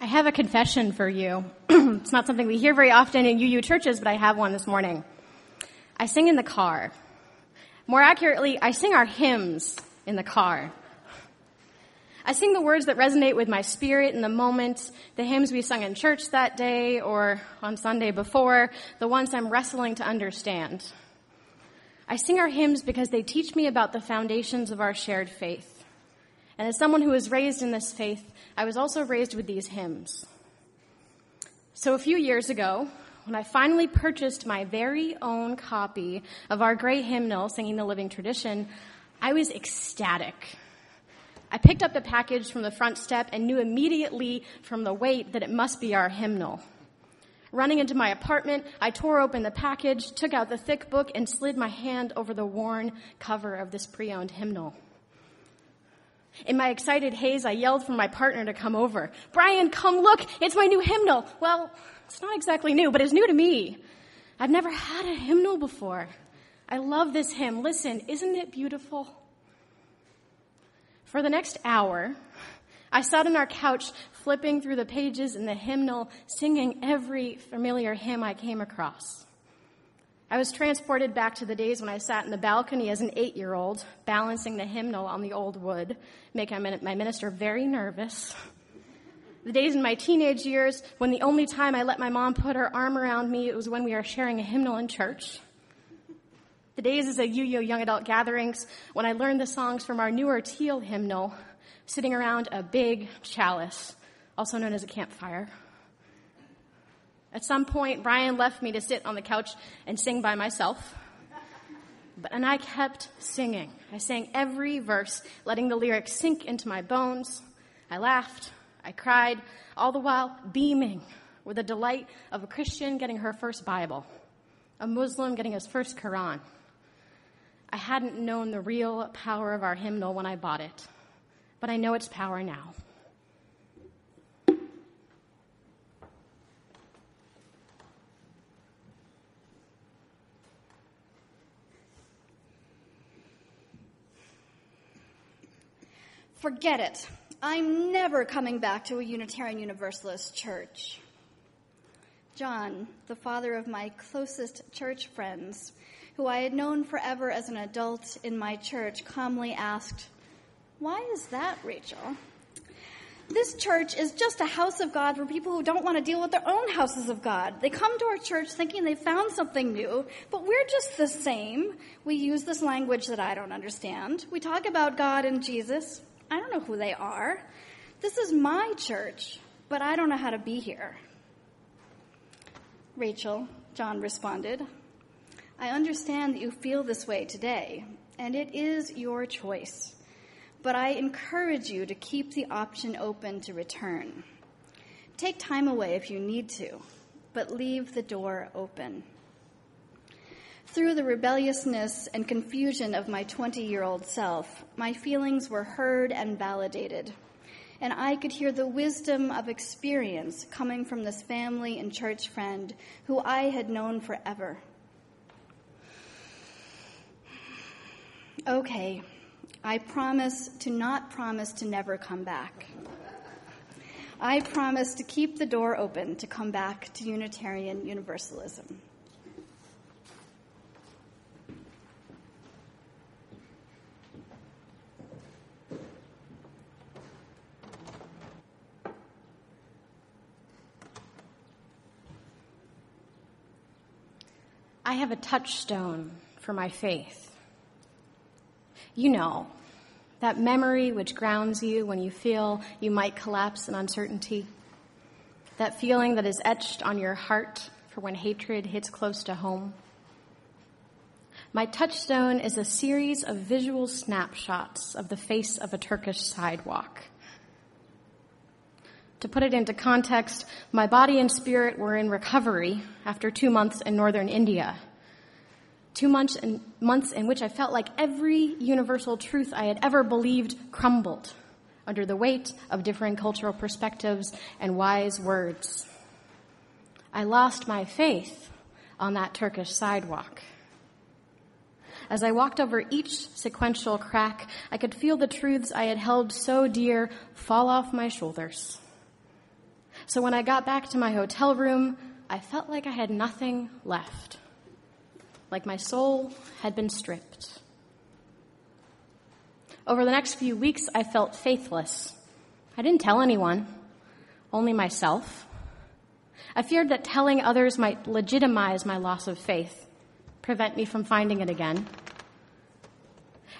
I have a confession for you. it's not something we hear very often in UU churches, but I have one this morning. I sing in the car. More accurately, I sing our hymns in the car. I sing the words that resonate with my spirit in the moment, the hymns we sung in church that day or on Sunday before, the ones I'm wrestling to understand. I sing our hymns because they teach me about the foundations of our shared faith. And as someone who was raised in this faith, I was also raised with these hymns. So a few years ago, when I finally purchased my very own copy of our great hymnal, Singing the Living Tradition, I was ecstatic. I picked up the package from the front step and knew immediately from the weight that it must be our hymnal. Running into my apartment, I tore open the package, took out the thick book, and slid my hand over the worn cover of this pre owned hymnal. In my excited haze, I yelled for my partner to come over. Brian, come look! It's my new hymnal! Well, it's not exactly new, but it's new to me. I've never had a hymnal before. I love this hymn. Listen, isn't it beautiful? For the next hour, I sat on our couch flipping through the pages in the hymnal, singing every familiar hymn I came across. I was transported back to the days when I sat in the balcony as an eight year old, balancing the hymnal on the old wood, making my minister very nervous. The days in my teenage years when the only time I let my mom put her arm around me was when we were sharing a hymnal in church. The days as a UU young adult gatherings when I learned the songs from our newer teal hymnal, sitting around a big chalice, also known as a campfire. At some point, Brian left me to sit on the couch and sing by myself. But, and I kept singing. I sang every verse, letting the lyrics sink into my bones. I laughed. I cried, all the while beaming with the delight of a Christian getting her first Bible, a Muslim getting his first Quran. I hadn't known the real power of our hymnal when I bought it, but I know its power now. Forget it. I'm never coming back to a Unitarian Universalist church. John, the father of my closest church friends, who I had known forever as an adult in my church, calmly asked, Why is that, Rachel? This church is just a house of God for people who don't want to deal with their own houses of God. They come to our church thinking they found something new, but we're just the same. We use this language that I don't understand. We talk about God and Jesus. I don't know who they are. This is my church, but I don't know how to be here. Rachel, John responded, I understand that you feel this way today, and it is your choice. But I encourage you to keep the option open to return. Take time away if you need to, but leave the door open. Through the rebelliousness and confusion of my 20 year old self, my feelings were heard and validated. And I could hear the wisdom of experience coming from this family and church friend who I had known forever. Okay, I promise to not promise to never come back. I promise to keep the door open to come back to Unitarian Universalism. A touchstone for my faith. You know, that memory which grounds you when you feel you might collapse in uncertainty. That feeling that is etched on your heart for when hatred hits close to home. My touchstone is a series of visual snapshots of the face of a Turkish sidewalk. To put it into context, my body and spirit were in recovery after two months in northern India. Two months months in which I felt like every universal truth I had ever believed crumbled under the weight of differing cultural perspectives and wise words. I lost my faith on that Turkish sidewalk. As I walked over each sequential crack, I could feel the truths I had held so dear fall off my shoulders. So when I got back to my hotel room, I felt like I had nothing left, like my soul had been stripped. Over the next few weeks, I felt faithless. I didn't tell anyone, only myself. I feared that telling others might legitimize my loss of faith, prevent me from finding it again.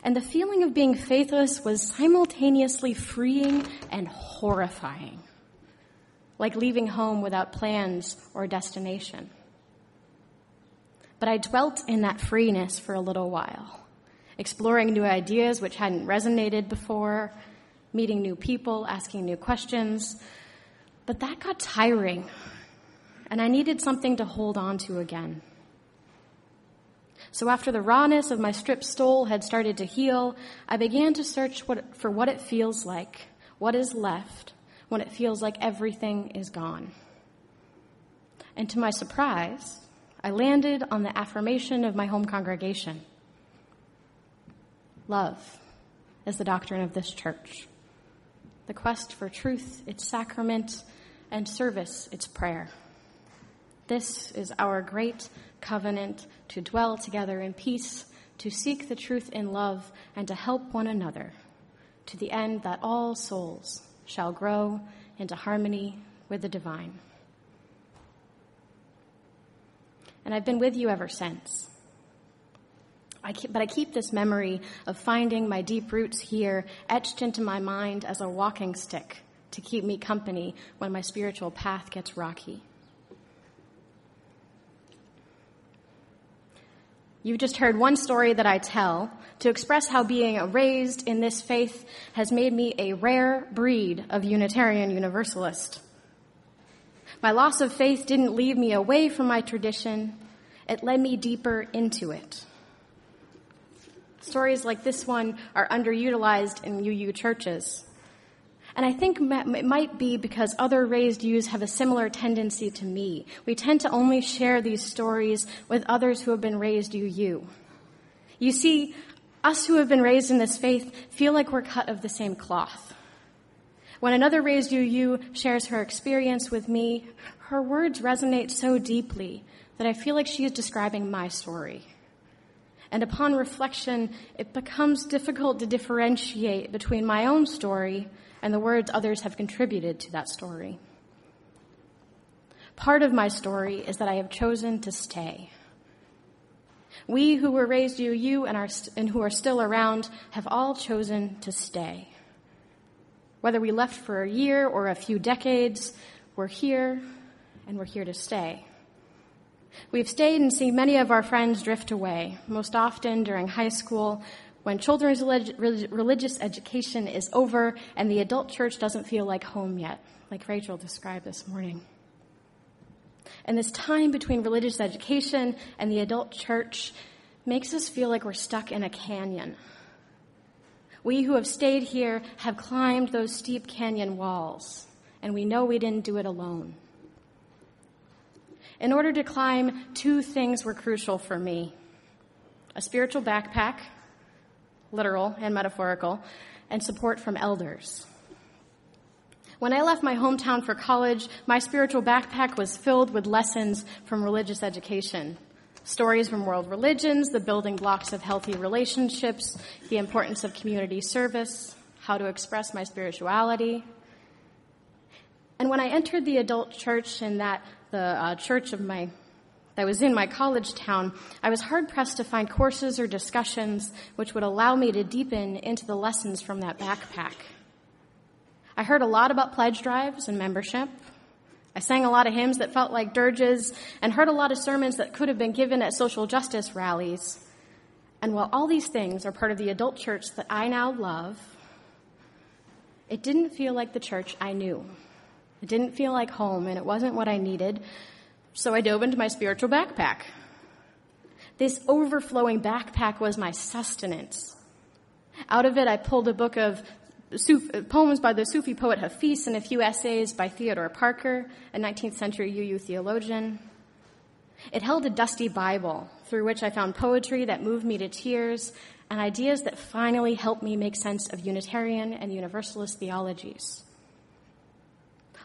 And the feeling of being faithless was simultaneously freeing and horrifying, like leaving home without plans or destination. But I dwelt in that freeness for a little while, exploring new ideas which hadn't resonated before, meeting new people, asking new questions. But that got tiring, and I needed something to hold on to again. So after the rawness of my stripped soul had started to heal, I began to search what, for what it feels like, what is left when it feels like everything is gone. And to my surprise, I landed on the affirmation of my home congregation. Love is the doctrine of this church. The quest for truth, its sacrament, and service, its prayer. This is our great covenant to dwell together in peace, to seek the truth in love, and to help one another, to the end that all souls shall grow into harmony with the divine. And I've been with you ever since. I keep, but I keep this memory of finding my deep roots here etched into my mind as a walking stick to keep me company when my spiritual path gets rocky. You've just heard one story that I tell to express how being raised in this faith has made me a rare breed of Unitarian Universalist. My loss of faith didn't leave me away from my tradition, it led me deeper into it. Stories like this one are underutilized in UU churches. And I think it might be because other raised youths have a similar tendency to me. We tend to only share these stories with others who have been raised UU. You see, us who have been raised in this faith feel like we're cut of the same cloth. When another raised UU shares her experience with me, her words resonate so deeply that I feel like she is describing my story. And upon reflection, it becomes difficult to differentiate between my own story and the words others have contributed to that story. Part of my story is that I have chosen to stay. We who were raised UU and, are st- and who are still around have all chosen to stay. Whether we left for a year or a few decades, we're here and we're here to stay. We've stayed and seen many of our friends drift away, most often during high school when children's religious education is over and the adult church doesn't feel like home yet, like Rachel described this morning. And this time between religious education and the adult church makes us feel like we're stuck in a canyon. We who have stayed here have climbed those steep canyon walls, and we know we didn't do it alone. In order to climb, two things were crucial for me a spiritual backpack literal and metaphorical, and support from elders. When I left my hometown for college, my spiritual backpack was filled with lessons from religious education. Stories from world religions, the building blocks of healthy relationships, the importance of community service, how to express my spirituality. And when I entered the adult church in that, the uh, church of my that was in my college town, I was hard pressed to find courses or discussions which would allow me to deepen into the lessons from that backpack. I heard a lot about pledge drives and membership. I sang a lot of hymns that felt like dirges and heard a lot of sermons that could have been given at social justice rallies. And while all these things are part of the adult church that I now love, it didn't feel like the church I knew. It didn't feel like home, and it wasn't what I needed. So I dove into my spiritual backpack. This overflowing backpack was my sustenance. Out of it, I pulled a book of poems by the Sufi poet Hafiz and a few essays by Theodore Parker, a 19th century UU theologian. It held a dusty Bible through which I found poetry that moved me to tears and ideas that finally helped me make sense of Unitarian and Universalist theologies.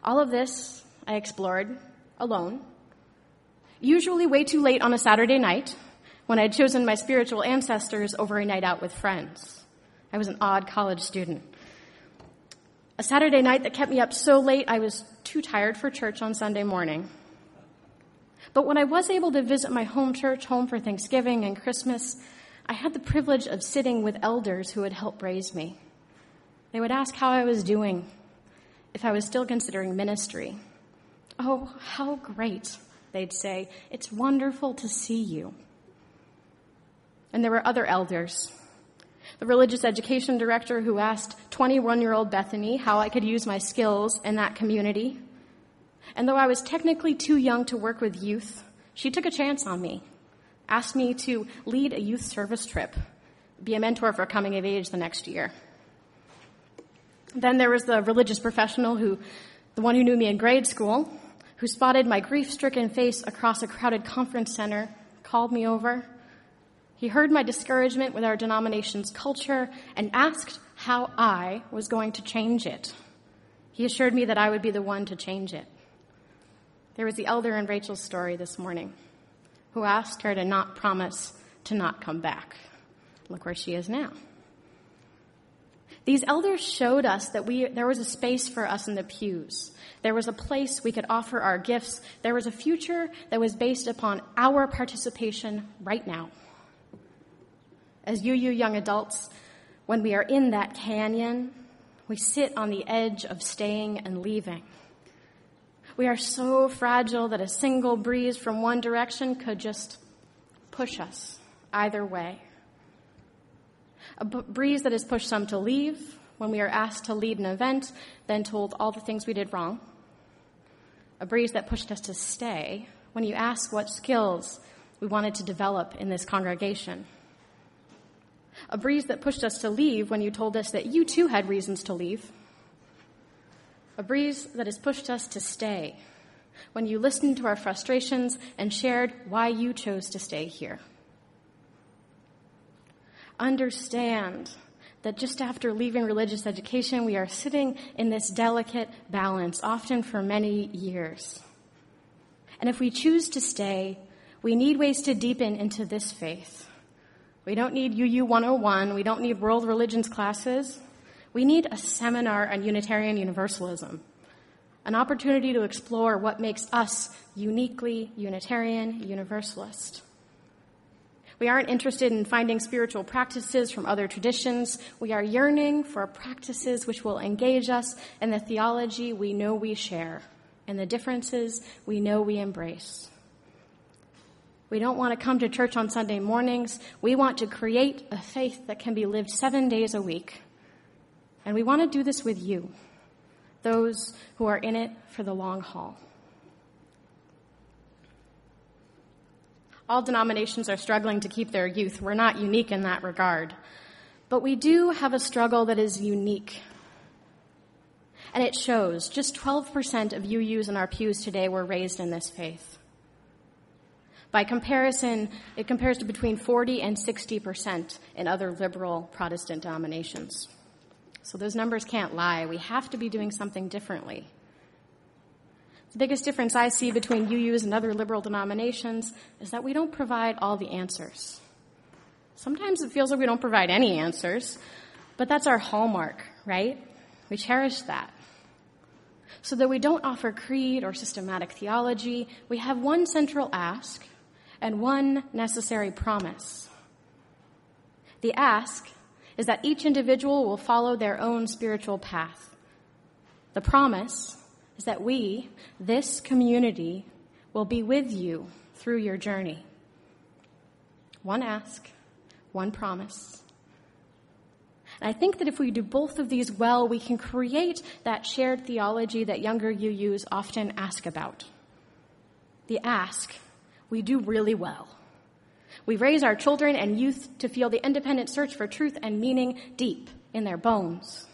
All of this I explored alone, usually way too late on a Saturday night when I'd chosen my spiritual ancestors over a night out with friends. I was an odd college student. A Saturday night that kept me up so late I was too tired for church on Sunday morning. But when I was able to visit my home church home for Thanksgiving and Christmas, I had the privilege of sitting with elders who had helped raise me. They would ask how I was doing, if I was still considering ministry. Oh, how great, they'd say. It's wonderful to see you. And there were other elders. The religious education director who asked 21 year old Bethany how I could use my skills in that community. And though I was technically too young to work with youth, she took a chance on me, asked me to lead a youth service trip, be a mentor for coming of age the next year. Then there was the religious professional who, the one who knew me in grade school, who spotted my grief stricken face across a crowded conference center, called me over. He heard my discouragement with our denomination's culture and asked how I was going to change it. He assured me that I would be the one to change it. There was the elder in Rachel's story this morning who asked her to not promise to not come back. Look where she is now. These elders showed us that we, there was a space for us in the pews. There was a place we could offer our gifts. There was a future that was based upon our participation right now. As you, you young adults, when we are in that canyon, we sit on the edge of staying and leaving. We are so fragile that a single breeze from one direction could just push us either way. A b- breeze that has pushed some to leave when we are asked to lead an event, then told all the things we did wrong. A breeze that pushed us to stay when you ask what skills we wanted to develop in this congregation. A breeze that pushed us to leave when you told us that you too had reasons to leave a breeze that has pushed us to stay when you listened to our frustrations and shared why you chose to stay here. Understand that just after leaving religious education, we are sitting in this delicate balance, often for many years. And if we choose to stay, we need ways to deepen into this faith. We don't need UU 101. We don't need world religions classes. We need a seminar on Unitarian Universalism, an opportunity to explore what makes us uniquely Unitarian Universalist. We aren't interested in finding spiritual practices from other traditions. We are yearning for practices which will engage us in the theology we know we share and the differences we know we embrace. We don't want to come to church on Sunday mornings. We want to create a faith that can be lived seven days a week and we want to do this with you, those who are in it for the long haul. All denominations are struggling to keep their youth. We're not unique in that regard. But we do have a struggle that is unique. And it shows. Just 12% of UUs in our pews today were raised in this faith. By comparison, it compares to between 40 and 60% in other liberal Protestant denominations. So those numbers can't lie. We have to be doing something differently. The biggest difference I see between UUs and other liberal denominations is that we don't provide all the answers. Sometimes it feels like we don't provide any answers, but that's our hallmark, right? We cherish that. So that we don't offer creed or systematic theology, we have one central ask and one necessary promise. The ask is that each individual will follow their own spiritual path. The promise is that we, this community, will be with you through your journey. One ask, one promise. And I think that if we do both of these well, we can create that shared theology that younger UUs often ask about. The ask, we do really well. We raise our children and youth to feel the independent search for truth and meaning deep in their bones.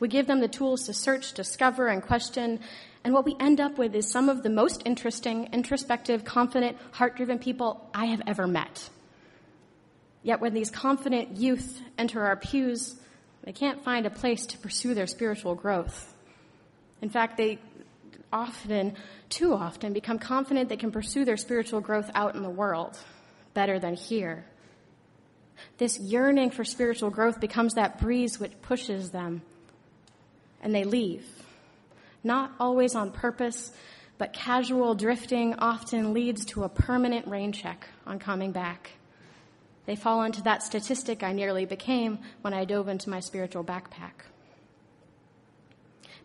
We give them the tools to search, discover, and question. And what we end up with is some of the most interesting, introspective, confident, heart driven people I have ever met. Yet when these confident youth enter our pews, they can't find a place to pursue their spiritual growth. In fact, they often, too often, become confident they can pursue their spiritual growth out in the world better than here. This yearning for spiritual growth becomes that breeze which pushes them, and they leave. Not always on purpose, but casual drifting often leads to a permanent rain check on coming back. They fall into that statistic I nearly became when I dove into my spiritual backpack.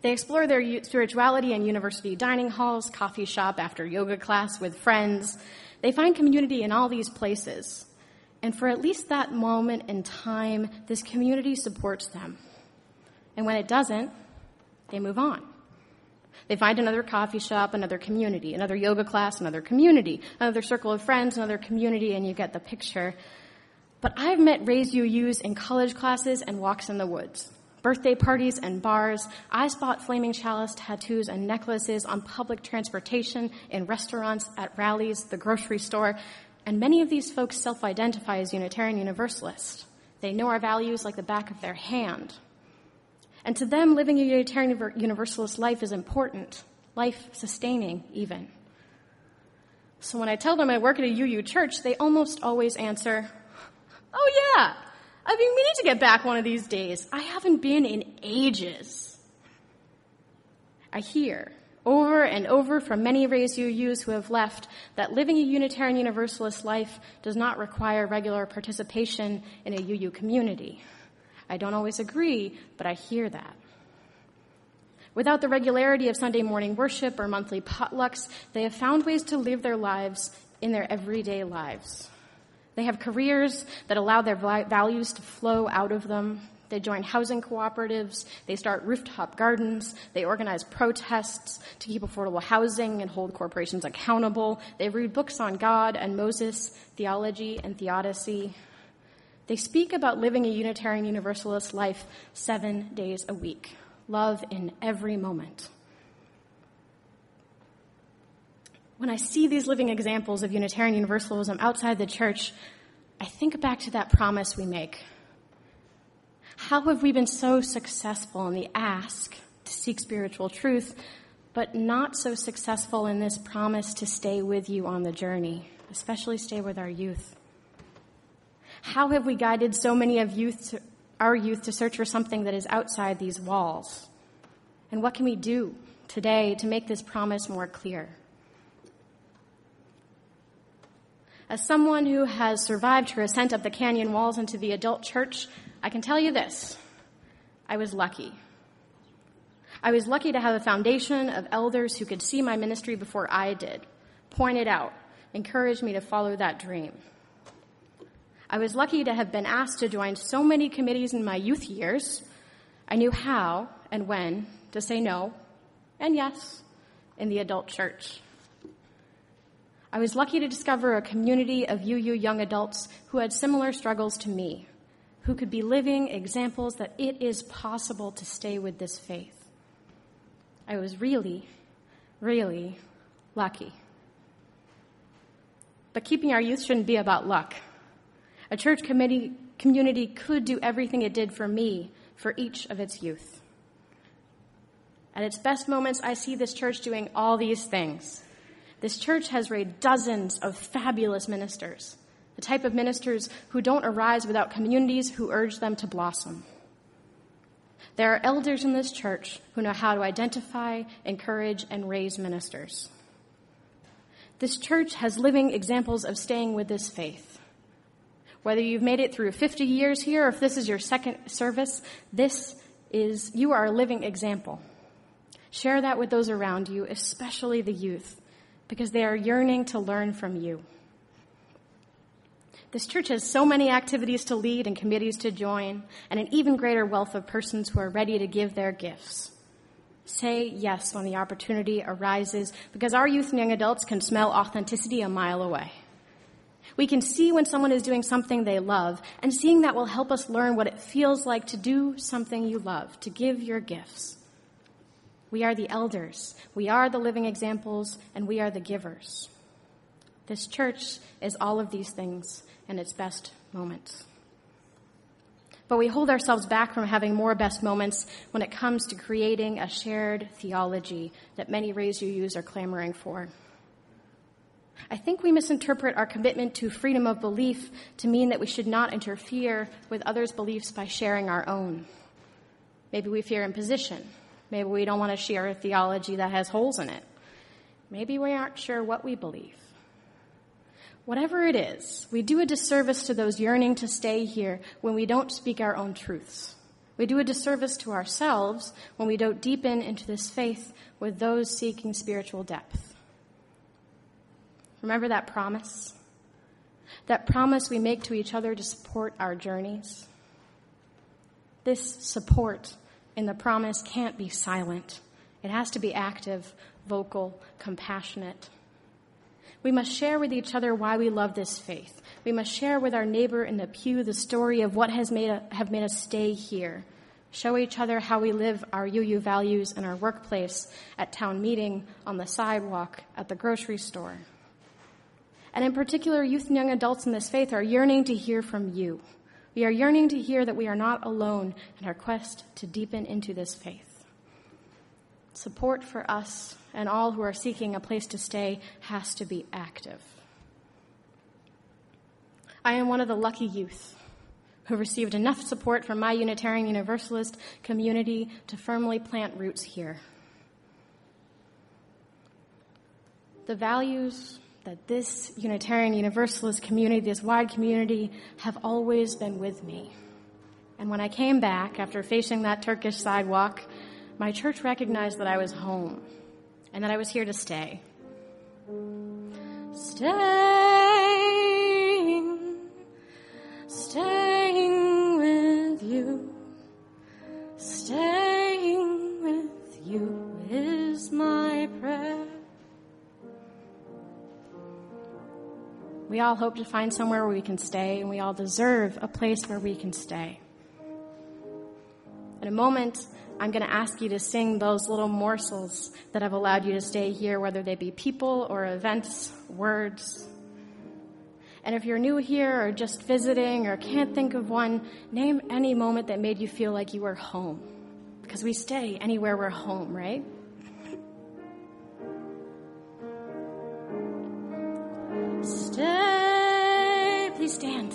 They explore their spirituality in university dining halls, coffee shop after yoga class with friends. They find community in all these places. And for at least that moment in time, this community supports them. And when it doesn't, they move on. They find another coffee shop, another community, another yoga class, another community, another circle of friends, another community, and you get the picture. But I've met Raise UUs in college classes and walks in the woods birthday parties and bars. I spot flaming chalice tattoos and necklaces on public transportation, in restaurants, at rallies, the grocery store, and many of these folks self identify as Unitarian Universalist. They know our values like the back of their hand. And to them, living a Unitarian Universalist life is important, life sustaining, even. So when I tell them I work at a UU church, they almost always answer, Oh, yeah, I've been meaning to get back one of these days. I haven't been in ages. I hear over and over from many raised UUs who have left that living a Unitarian Universalist life does not require regular participation in a UU community. I don't always agree, but I hear that. Without the regularity of Sunday morning worship or monthly potlucks, they have found ways to live their lives in their everyday lives. They have careers that allow their values to flow out of them. They join housing cooperatives. They start rooftop gardens. They organize protests to keep affordable housing and hold corporations accountable. They read books on God and Moses, theology and theodicy. They speak about living a Unitarian Universalist life seven days a week. Love in every moment. When I see these living examples of Unitarian Universalism outside the church, I think back to that promise we make. How have we been so successful in the ask to seek spiritual truth, but not so successful in this promise to stay with you on the journey, especially stay with our youth? How have we guided so many of youth to, our youth to search for something that is outside these walls? And what can we do today to make this promise more clear? As someone who has survived her ascent up the canyon walls into the adult church, I can tell you this. I was lucky. I was lucky to have a foundation of elders who could see my ministry before I did, point it out, encourage me to follow that dream. I was lucky to have been asked to join so many committees in my youth years. I knew how and when to say no and yes in the adult church. I was lucky to discover a community of UU young adults who had similar struggles to me, who could be living examples that it is possible to stay with this faith. I was really, really lucky. But keeping our youth shouldn't be about luck. A church committee, community could do everything it did for me for each of its youth. At its best moments, I see this church doing all these things. This church has raised dozens of fabulous ministers, the type of ministers who don't arise without communities who urge them to blossom. There are elders in this church who know how to identify, encourage, and raise ministers. This church has living examples of staying with this faith. Whether you've made it through 50 years here or if this is your second service, this is, you are a living example. Share that with those around you, especially the youth because they are yearning to learn from you. This church has so many activities to lead and committees to join, and an even greater wealth of persons who are ready to give their gifts. Say yes when the opportunity arises, because our youth and young adults can smell authenticity a mile away. We can see when someone is doing something they love, and seeing that will help us learn what it feels like to do something you love, to give your gifts. We are the elders. We are the living examples, and we are the givers. This church is all of these things in its best moments. but we hold ourselves back from having more best moments when it comes to creating a shared theology that many Raise UUs are clamoring for. I think we misinterpret our commitment to freedom of belief to mean that we should not interfere with others' beliefs by sharing our own. Maybe we fear imposition. Maybe we don't want to share a theology that has holes in it. Maybe we aren't sure what we believe. Whatever it is, we do a disservice to those yearning to stay here when we don't speak our own truths. We do a disservice to ourselves when we don't deepen into this faith with those seeking spiritual depth. Remember that promise? That promise we make to each other to support our journeys? This support in the promise can't be silent. It has to be active, vocal, compassionate. We must share with each other why we love this faith. We must share with our neighbor in the pew the story of what has made a, have made us stay here. Show each other how we live our UU values in our workplace, at town meeting, on the sidewalk, at the grocery store. And in particular, youth and young adults in this faith are yearning to hear from you. We are yearning to hear that we are not alone in our quest to deepen into this faith. Support for us and all who are seeking a place to stay has to be active. I am one of the lucky youth who received enough support from my Unitarian Universalist community to firmly plant roots here. The values that this Unitarian Universalist community, this wide community, have always been with me. And when I came back after facing that Turkish sidewalk, my church recognized that I was home and that I was here to stay. Staying, We all hope to find somewhere where we can stay, and we all deserve a place where we can stay. In a moment, I'm going to ask you to sing those little morsels that have allowed you to stay here, whether they be people or events, words. And if you're new here or just visiting or can't think of one, name any moment that made you feel like you were home. Because we stay anywhere we're home, right? Stay,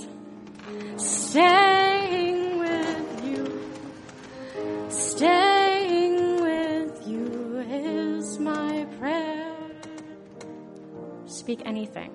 please stand. Stay Staying with you is my prayer. Speak anything.